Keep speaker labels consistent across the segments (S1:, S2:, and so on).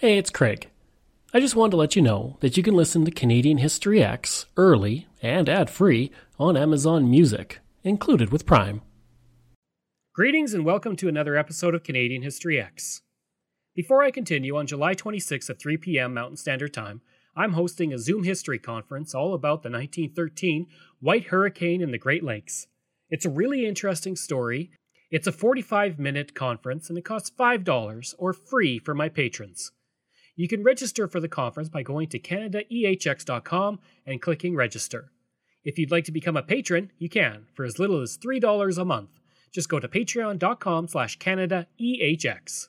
S1: Hey, it's Craig. I just wanted to let you know that you can listen to Canadian History Ehx early and ad free on Amazon Music, included with Prime.
S2: Greetings and welcome to another episode of Canadian History Ehx. Before I continue, on July 26th at 3 p.m. Mountain Standard Time, I'm hosting a Zoom history conference all about the 1913 White Hurricane in the Great Lakes. It's a really interesting story. It's a 45 minute conference and it costs $5 or free for my patrons. You can register for the conference by going to CanadaEHX.com and clicking register. If you'd like to become a patron, you can, for as little as $3 a month. Just go to patreon.com slash CanadaEHX.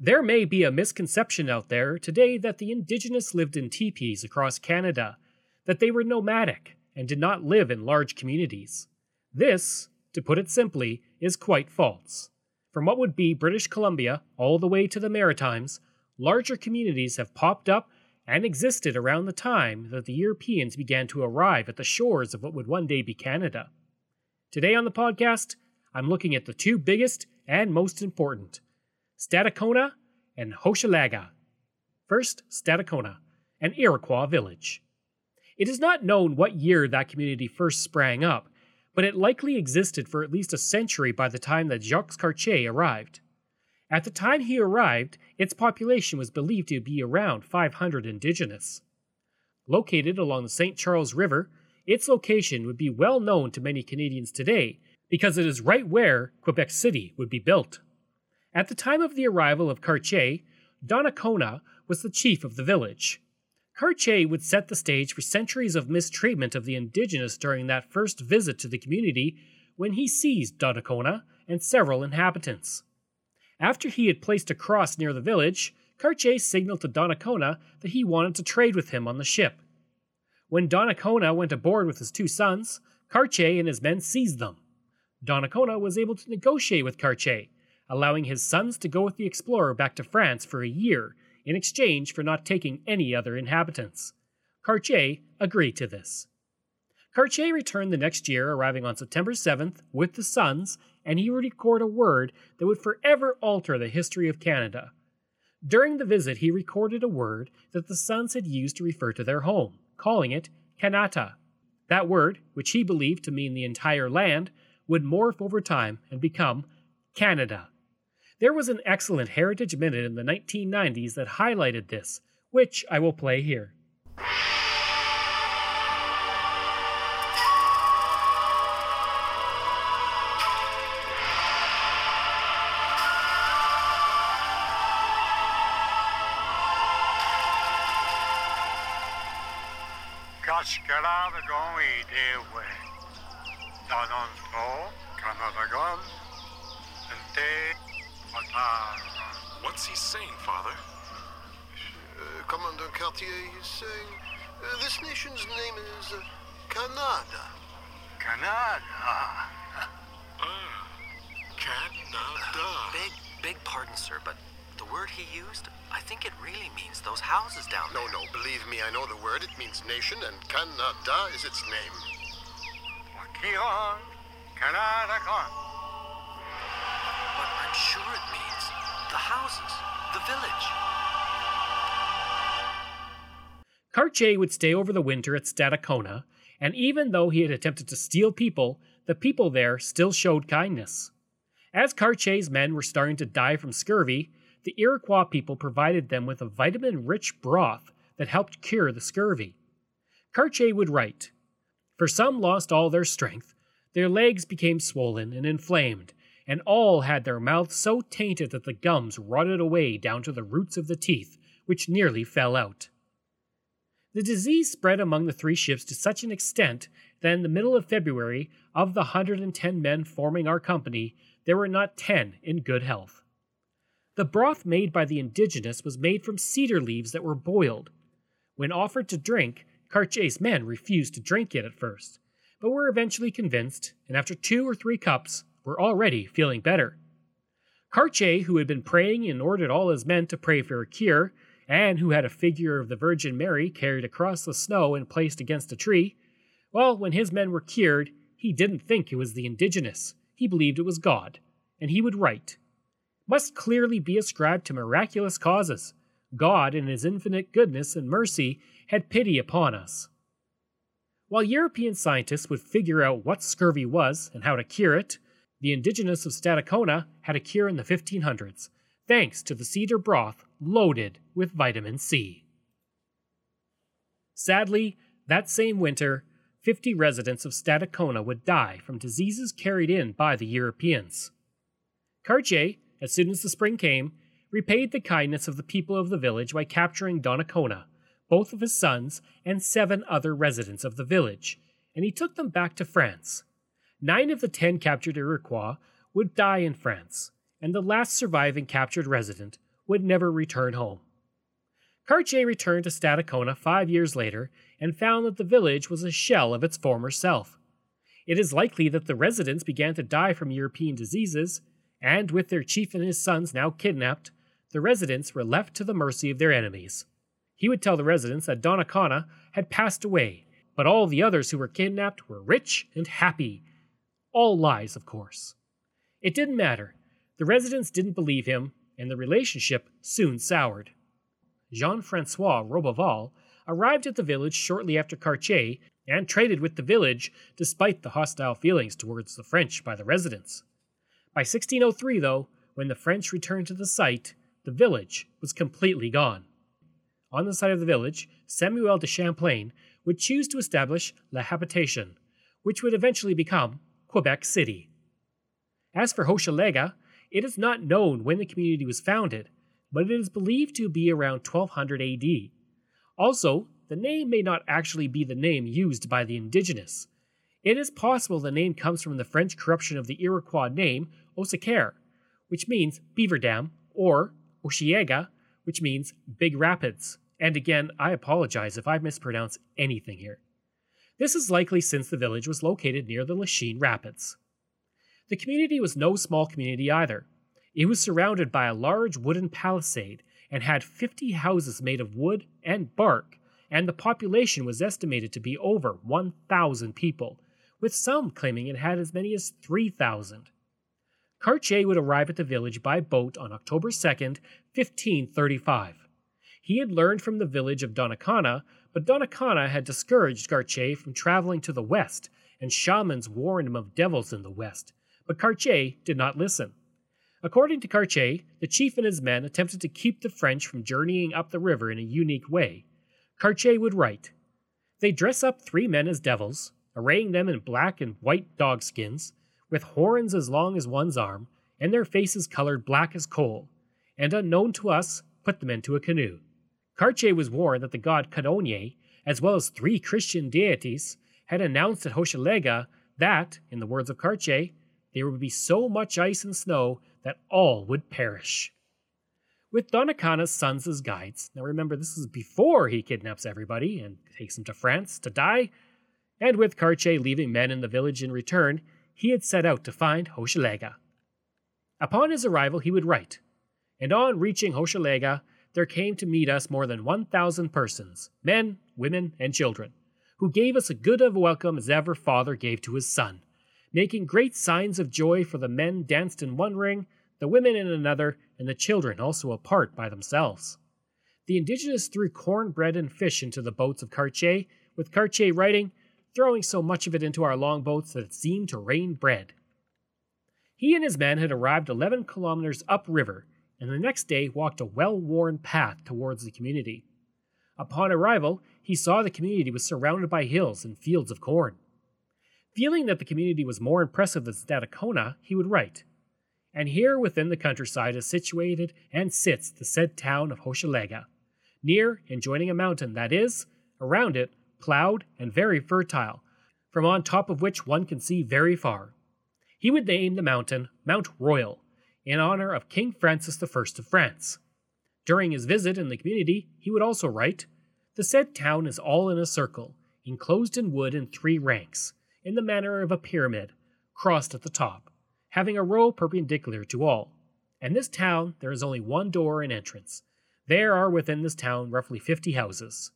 S2: There may be a misconception out there today that the Indigenous lived in teepees across Canada, that they were nomadic and did not live in large communities. This, to put it simply, is quite false. From what would be British Columbia all the way to the Maritimes, larger communities have popped up and existed around the time that the Europeans began to arrive at the shores of what would one day be Canada. Today on the podcast, I'm looking at the two biggest and most important Stadacona and Hochelaga. First, Stadacona, an Iroquois village. It is not known what year that community first sprang up, but it likely existed for at least a century by the time that Jacques Cartier arrived. At the time he arrived, its population was believed to be around 500 indigenous. Located along the St. Charles River, its location would be well known to many Canadians today because it is right where Quebec City would be built. At the time of the arrival of Cartier, Donnacona was the chief of the village. Cartier would set the stage for centuries of mistreatment of the indigenous during that first visit to the community when he seized Donnacona and several inhabitants. After he had placed a cross near the village, Cartier signaled to Donnacona that he wanted to trade with him on the ship. When Donnacona went aboard with his two sons, Cartier and his men seized them. Donnacona was able to negotiate with Cartier, allowing his sons to go with the explorer back to France for a year in exchange for not taking any other inhabitants. Cartier agreed to this. Cartier returned the next year, arriving on September 7th with the sons, and he would record a word that would forever alter the history of Canada. During the visit, he recorded a word that the sons had used to refer to their home, calling it Kanata. That word, which he believed to mean the entire land, would morph over time and become Canada. There was an excellent Heritage Minute in the 1990s that highlighted this, which I will play here.
S3: Cartier is saying uh, this nation's name is uh, Canada.
S4: Canada.
S5: Ah, Canada.
S6: Beg, beg pardon, sir, but the word he used, I think it really means those houses down there.
S3: no, no, believe me, I know the word. It means nation, and Canada is its name.
S4: Wakion, Canada con.
S6: But I'm sure it means the houses, the village.
S2: Cartier would stay over the winter at Stadacona, and even though he had attempted to steal people, the people there still showed kindness. As Cartier's men were starting to die from scurvy, the Iroquois people provided them with a vitamin rich broth that helped cure the scurvy. Cartier would write For some lost all their strength, their legs became swollen and inflamed, and all had their mouths so tainted that the gums rotted away down to the roots of the teeth, which nearly fell out. The disease spread among the three ships to such an extent that in the middle of February, of the 110 men forming our company, there were not 10 in good health. The broth made by the indigenous was made from cedar leaves that were boiled. When offered to drink, Cartier's men refused to drink it at first, but were eventually convinced, and after two or three cups, were already feeling better. Cartier, who had been praying and ordered all his men to pray for a cure, and who had a figure of the Virgin Mary carried across the snow and placed against a tree, well, when his men were cured, he didn't think it was the indigenous. He believed it was God, and he would write, Must clearly be ascribed to miraculous causes. God, in his infinite goodness and mercy, had pity upon us. While European scientists would figure out what scurvy was and how to cure it, the indigenous of Stadacona had a cure in the 1500s, thanks to the cedar broth loaded with vitamin C. Sadly, that same winter, 50 residents of Stadacona would die from diseases carried in by the Europeans. Cartier, as soon as the spring came, repaid the kindness of the people of the village by capturing Donnacona, both of his sons, and seven other residents of the village, and he took them back to France. Nine of the ten captured Iroquois would die in France, and the last surviving captured resident would never return home. Cartier returned to Stadacona five years later and found that the village was a shell of its former self. It is likely that the residents began to die from European diseases, and with their chief and his sons now kidnapped, the residents were left to the mercy of their enemies. He would tell the residents that Donnacona had passed away, but all the others who were kidnapped were rich and happy. All lies, of course. It didn't matter. The residents didn't believe him, and the relationship soon soured. Jean Francois Roberval arrived at the village shortly after Cartier and traded with the village despite the hostile feelings towards the French by the residents. By 1603, though, when the French returned to the site, the village was completely gone. On the site of the village, Samuel de Champlain would choose to establish La Habitation, which would eventually become Quebec City. As for Hochelaga, it is not known when the community was founded, but it is believed to be around 1200 AD. Also, the name may not actually be the name used by the indigenous. It is possible the name comes from the French corruption of the Iroquois name Ossaker, which means beaver dam, or Osheaga, which means big rapids. And again, I apologize if I mispronounce anything here. This is likely since the village was located near the Lachine Rapids. The community was no small community either. It was surrounded by a large wooden palisade and had 50 houses made of wood and bark, and the population was estimated to be over 1,000 people, with some claiming it had as many as 3,000. Cartier would arrive at the village by boat on October 2nd, 1535. He had learned from the village of Donnacona, but Donnacona had discouraged Cartier from traveling to the west, and shamans warned him of devils in the west, but Cartier did not listen. According to Cartier, the chief and his men attempted to keep the French from journeying up the river in a unique way. Cartier would write They dress up three men as devils, arraying them in black and white dogskins, with horns as long as one's arm, and their faces colored black as coal, and unknown to us, put them into a canoe. Cartier was warned that the god Cadonier, as well as three Christian deities, had announced at Hochelaga that, in the words of Cartier, there would be so much ice and snow that all would perish. With Donnacona's sons as guides, now remember this is before he kidnaps everybody and takes them to France to die, and with Cartier leaving men in the village in return, he had set out to find Hochelaga. Upon his arrival, he would write, And on reaching Hochelaga, there came to meet us more than 1,000 persons, men, women, and children, who gave us as good of a welcome as ever father gave to his son, making great signs of joy for the men danced in one ring, the women in another, and the children also apart by themselves. The indigenous threw corn, bread, and fish into the boats of Cartier, with Cartier writing, throwing so much of it into our longboats that it seemed to rain bread. He and his men had arrived 11 kilometers upriver, and the next day walked a well worn path towards the community. Upon arrival, he saw the community was surrounded by hills and fields of corn. Feeling that the community was more impressive than Stadacona, he would write, And here within the countryside is situated and sits the said town of Hochelaga, near and joining a mountain that is, around it, plowed and very fertile, from on top of which one can see very far. He would name the mountain Mount Royal, in honor of King Francis I of France. During his visit in the community, he would also write, The said town is all in a circle, enclosed in wood in three ranks, in the manner of a pyramid, crossed at the top, having a row perpendicular to all. And this town there is only one door and entrance. There are within this town roughly fifty houses.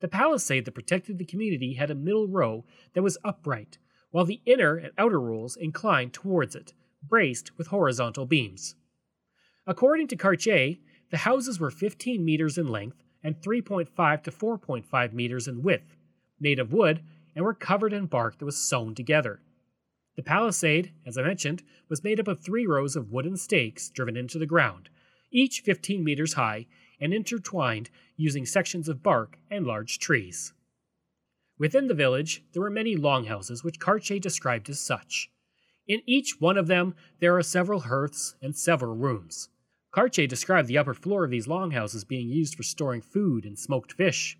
S2: The palisade that protected the community had a middle row that was upright, while the inner and outer rolls inclined towards it, braced with horizontal beams. According to Cartier, the The houses were 15 meters in length and 3.5 to 4.5 meters in width, made of wood, and were covered in bark that was sewn together. The palisade, as I mentioned, was made up of three rows of wooden stakes driven into the ground, each 15 meters high and intertwined using sections of bark and large trees. Within the village, there were many longhouses which Cartier described as such. In each one of them, there are several hearths and several rooms. Cartier described the upper floor of these longhouses being used for storing food and smoked fish.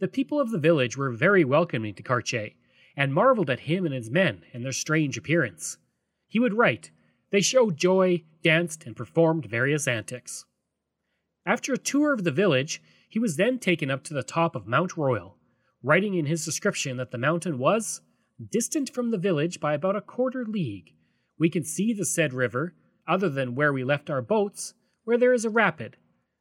S2: The people of the village were very welcoming to Cartier, and marveled at him and his men and their strange appearance. He would write, They showed joy, danced, and performed various antics. After a tour of the village, he was then taken up to the top of Mount Royal, writing in his description that the mountain was distant from the village by about a quarter league. We can see the said river, other than where we left our boats, where there is a rapid.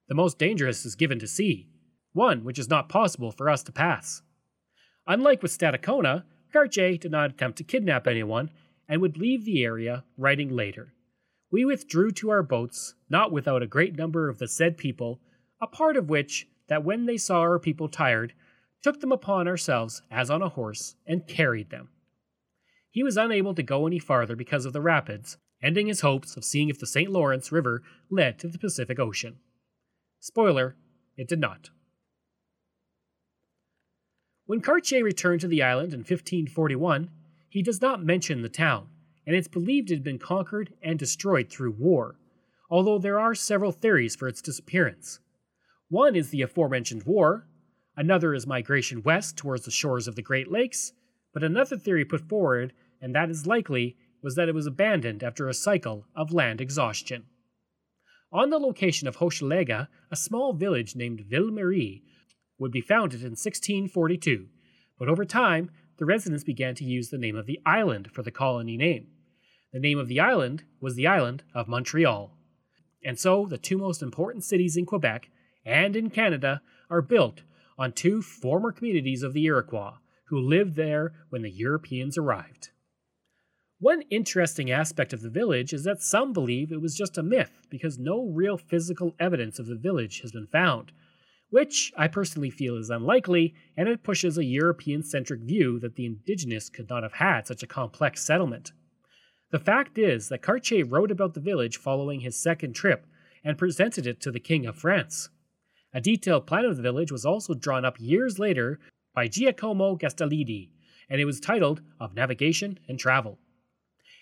S2: The most dangerous is given to sea, one which is not possible for us to pass. Unlike with Stadacona, Cartier did not attempt to kidnap anyone and would leave the area, writing later. We withdrew to our boats, not without a great number of the said people, a part of which, that when they saw our people tired, took them upon ourselves as on a horse, and carried them. He was unable to go any farther because of the rapids, ending his hopes of seeing if the St. Lawrence River led to the Pacific Ocean. Spoiler, it did not. When Cartier returned to the island in 1541, he does not mention the town, and it's believed it had been conquered and destroyed through war, although there are several theories for its disappearance. One is the aforementioned war, another is migration west towards the shores of the Great Lakes, but another theory put forward, and that is likely, was that it was abandoned after a cycle of land exhaustion. On the location of Hochelaga, a small village named Ville Marie would be founded in 1642, but over time, the residents began to use the name of the island for the colony name. The name of the island was the island of Montreal. And so, the two most important cities in Quebec and in Canada are built on two former communities of the Iroquois who lived there when the Europeans arrived. One interesting aspect of the village is that some believe it was just a myth because no real physical evidence of the village has been found, which I personally feel is unlikely, and it pushes a European centric view that the indigenous could not have had such a complex settlement. The fact is that Cartier wrote about the village following his second trip and presented it to the King of France. A detailed plan of the village was also drawn up years later by Giacomo Gastaldi, and it was titled Of Navigation and Travel.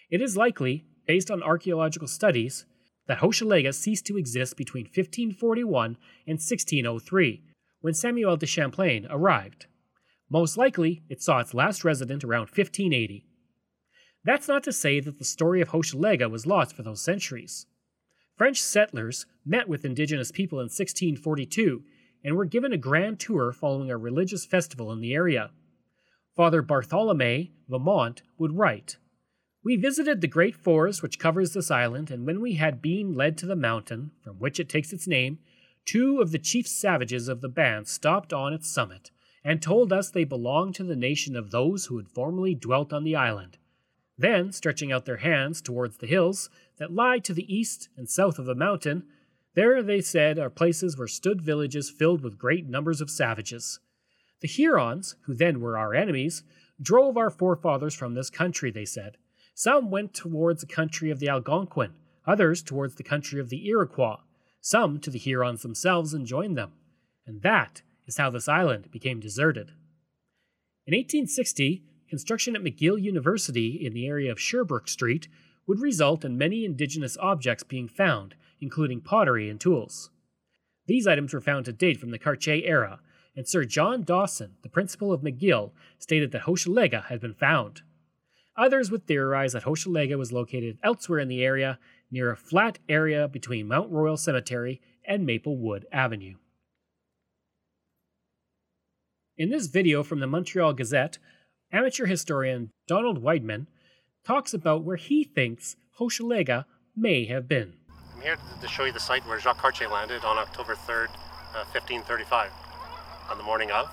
S2: It is likely, based on archaeological studies, that Hochelaga ceased to exist between 1541 and 1603, when Samuel de Champlain arrived. Most likely, it saw its last resident around 1580. That's not to say that the story of Hochelaga was lost for those centuries. French settlers met with indigenous people in 1642 and were given a grand tour following a religious festival in the area. Father Bartholomew Vimont would write we visited the great forest which covers this island, and when we had been led to the mountain, from which it takes its name, two of the chief savages of the band stopped on its summit, and told us they belonged to the nation of those who had formerly dwelt on the island. Then, stretching out their hands towards the hills that lie to the east and south of the mountain, there, they said, are places where stood villages filled with great numbers of savages. The Hurons, who then were our enemies, drove our forefathers from this country, they said. Some went towards the country of the Algonquin, others towards the country of the Iroquois, some to the Hurons themselves and joined them. And that is how this island became deserted. In 1860, construction at McGill University in the area of Sherbrooke Street would result in many indigenous objects being found, including pottery and tools. These items were found to date from the Cartier era, and Sir John Dawson, the principal of McGill, stated that Hochelaga had been found. Others would theorize that Hochelaga was located elsewhere in the area, near a flat area between Mount Royal Cemetery and Maplewood Avenue. In this video from the Montreal Gazette, amateur historian Donald Weidman talks about where he thinks Hochelaga may have been.
S7: I'm here to show you the site where Jacques Cartier landed on October 3rd, uh, 1535, on the morning of.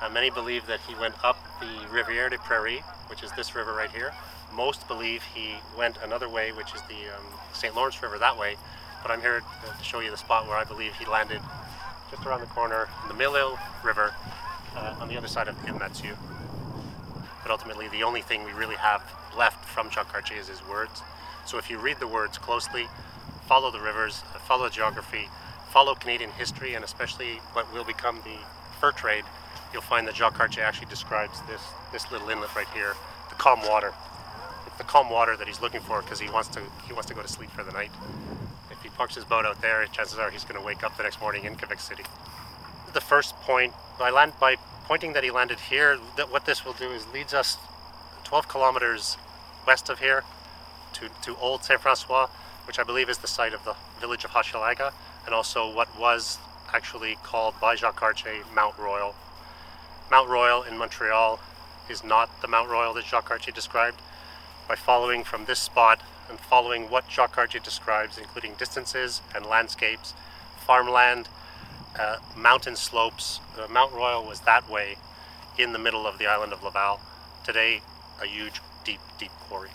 S7: Uh, many believe that he went up the Rivière des Prairies, which is this river right here. Most believe he went another way, which is the um, St. Lawrence River that way, but I'm here to show you the spot where I believe he landed just around the corner in the Mille Îles River uh, on the other side of Ilmetsu. But ultimately, the only thing we really have left from Cartier is his words. So if you read the words closely, follow the rivers, follow geography, follow Canadian history, and especially what will become the fur trade, you'll find that Jacques Cartier actually describes this, this little inlet right here, the calm water. It's the calm water that he's looking for because he wants to he wants to go to sleep for the night. If he parks his boat out there, chances are he's going to wake up the next morning in Quebec City. The first point, by land by pointing that he landed here, that what this will do is leads us 12 kilometers west of here to, to Old Saint Francois, which I believe is the site of the village of Hochelaga, and also what was actually called by Jacques Cartier Mount Royal. Mount Royal in Montreal is not the Mount Royal that Jacques Cartier described. By following from this spot and following what Jacques Cartier describes, including distances and landscapes, farmland, uh, mountain slopes, uh, Mount Royal was that way in the middle of the island of Laval. Today, a huge, deep, deep quarry.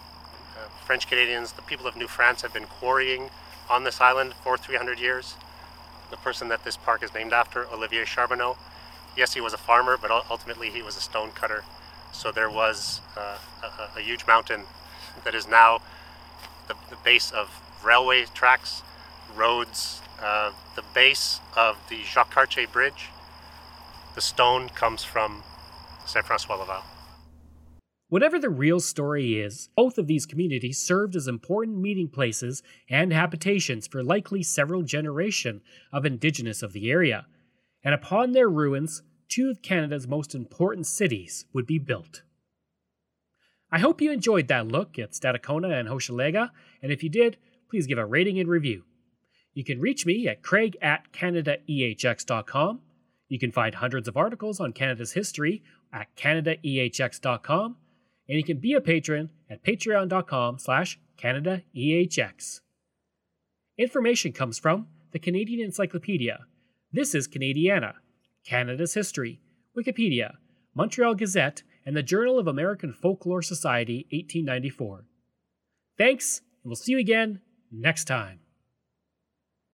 S7: Uh, French Canadians, the people of New France, have been quarrying on this island for 300 years. The person that this park is named after, Olivier Charbonneau, yes, he was a farmer, but ultimately he was a stone cutter. So there was uh, a, a, huge mountain that is now the, the base of railway tracks, roads, uh, the base of the Jacques Cartier Bridge. The stone comes from Saint Francois Laval.
S2: Whatever the real story is, both of these communities served as important meeting places and habitations for likely several generations of indigenous of the area, and upon their ruins, two of Canada's most important cities would be built. I hope you enjoyed that look at Stadacona and Hochelaga, and if you did, please give a rating and review. You can reach me at craig at canadaehx.com. You can find hundreds of articles on Canada's history at canadaehx.com, and you can be a patron at patreon.com slash canadaehx. Information comes from the Canadian Encyclopedia. This is Canadiana, Canada's History, Wikipedia, Montreal Gazette, and the Journal of American Folklore Society 1894. Thanks, and we'll see you again next time.